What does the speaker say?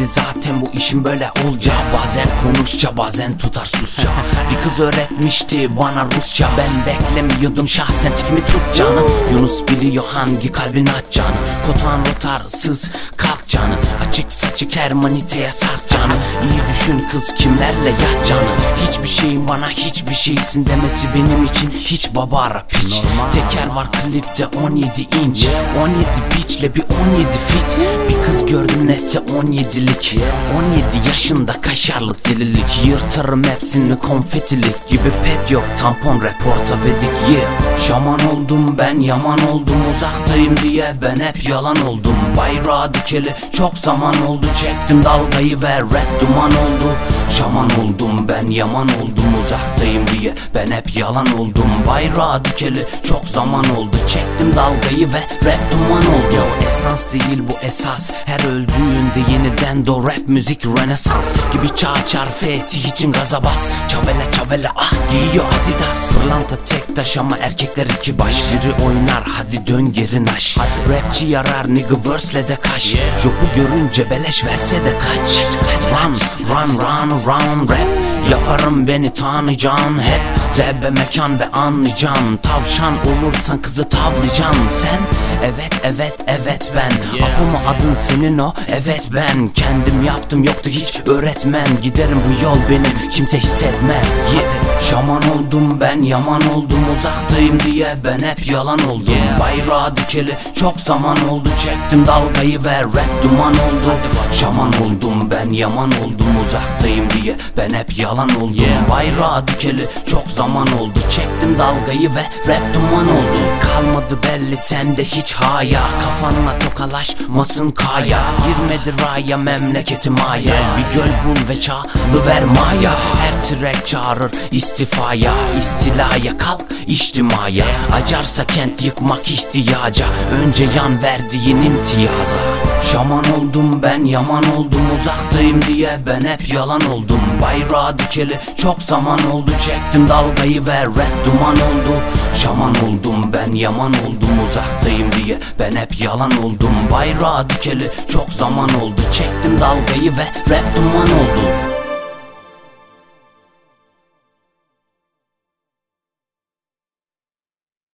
belliydi zaten bu işin böyle olacağı Bazen konuşça bazen tutar susça. Bir kız öğretmişti bana Rusça. Ben beklemiyordum şahsen kimi tutacağını. Yunus biliyor hangi kalbini açacağını. Kotan rotarsız kalk canı Açık saçık her maniteye sart canı İyi düşün kız kimlerle yatacağını. Hiçbir şeyin bana hiçbir şeysin demesi benim için hiç babara piç Teker var klipte 17 inç. 17 biçle bir 17 fit. Bir gördüm nette 17'lik 17 yaşında kaşarlık delilik. Yırtarım hepsini konfetilik Gibi pet yok. Tampon reporta vedik yeah Şaman oldum ben yaman oldum Uzaktayım diye ben hep yalan oldum. Bayrağı dikeli çok zaman oldu Çektim dalgayı ve rap duman oldu Şaman oldum ben yaman oldum Uzaktayım diye ben hep yalan oldum. Bayrağı dikeli çok zaman oldu Çektim dalgayı ve rap duman oldu. Yo, Esans değil bu esas. Her öldüğünde yeniden do rap müzik renesans Gibi çağ çar fethi için gaza bas. Çavele çavele ah giyiyor adidas. Fırlanta tek taş ama erkekler iki baş. Biri oynar hadi dön geri naş. Rapçi yarar nigga verse'le de kaş. Jopu görünce beleş verse de kaç. Run run run run rap. Yaparım beni tanıyacaksın hep. Zebbe mekan ve anlayacaksın Tavşan olursan kızı tavlayacaksın. Sen Evet evet evet ben. Apo mu adın senin o? Evet ben. Kendim yaptım yoktu hiç öğretmen. Giderim bu yol benim kimse hissetmez. Yeah. Şaman oldum ben yaman oldum. Uzaktayım diye ben hep yalan oldum. Bayrağı dikeli çok zaman oldu. Çektim dalgayı ve rap duman oldu. Şaman oldum ben yaman oldum. Uzaktayım diye ben hep yalan oldum. Bayrağı dikeli çok zaman oldu. Çektim dalgayı ve rap duman oldu. Kalmadı belli sende hiç haya. Kafanla tokalaşmasın kaya. Girmedi raya memleketi maya. Bir göl bul ve çağlı ver maya. Her trek çağırır istifaya. İstilaya kalk içtimaya. Acarsa kent yıkmak ihtiyaca. Önce yan verdiğin imtiyaza Şaman oldum ben yaman oldum Uzaktayım diye ben hep yalan oldum. Bayrağı dikeli çok zaman oldu Çektim dalgayı ve rap duman oldu. Şaman oldum ben yaman oldum Uzaktayım diye ben hep yalan oldum. Bayrağı dikeli çok zaman oldu Çektim dalgayı ve rap duman oldu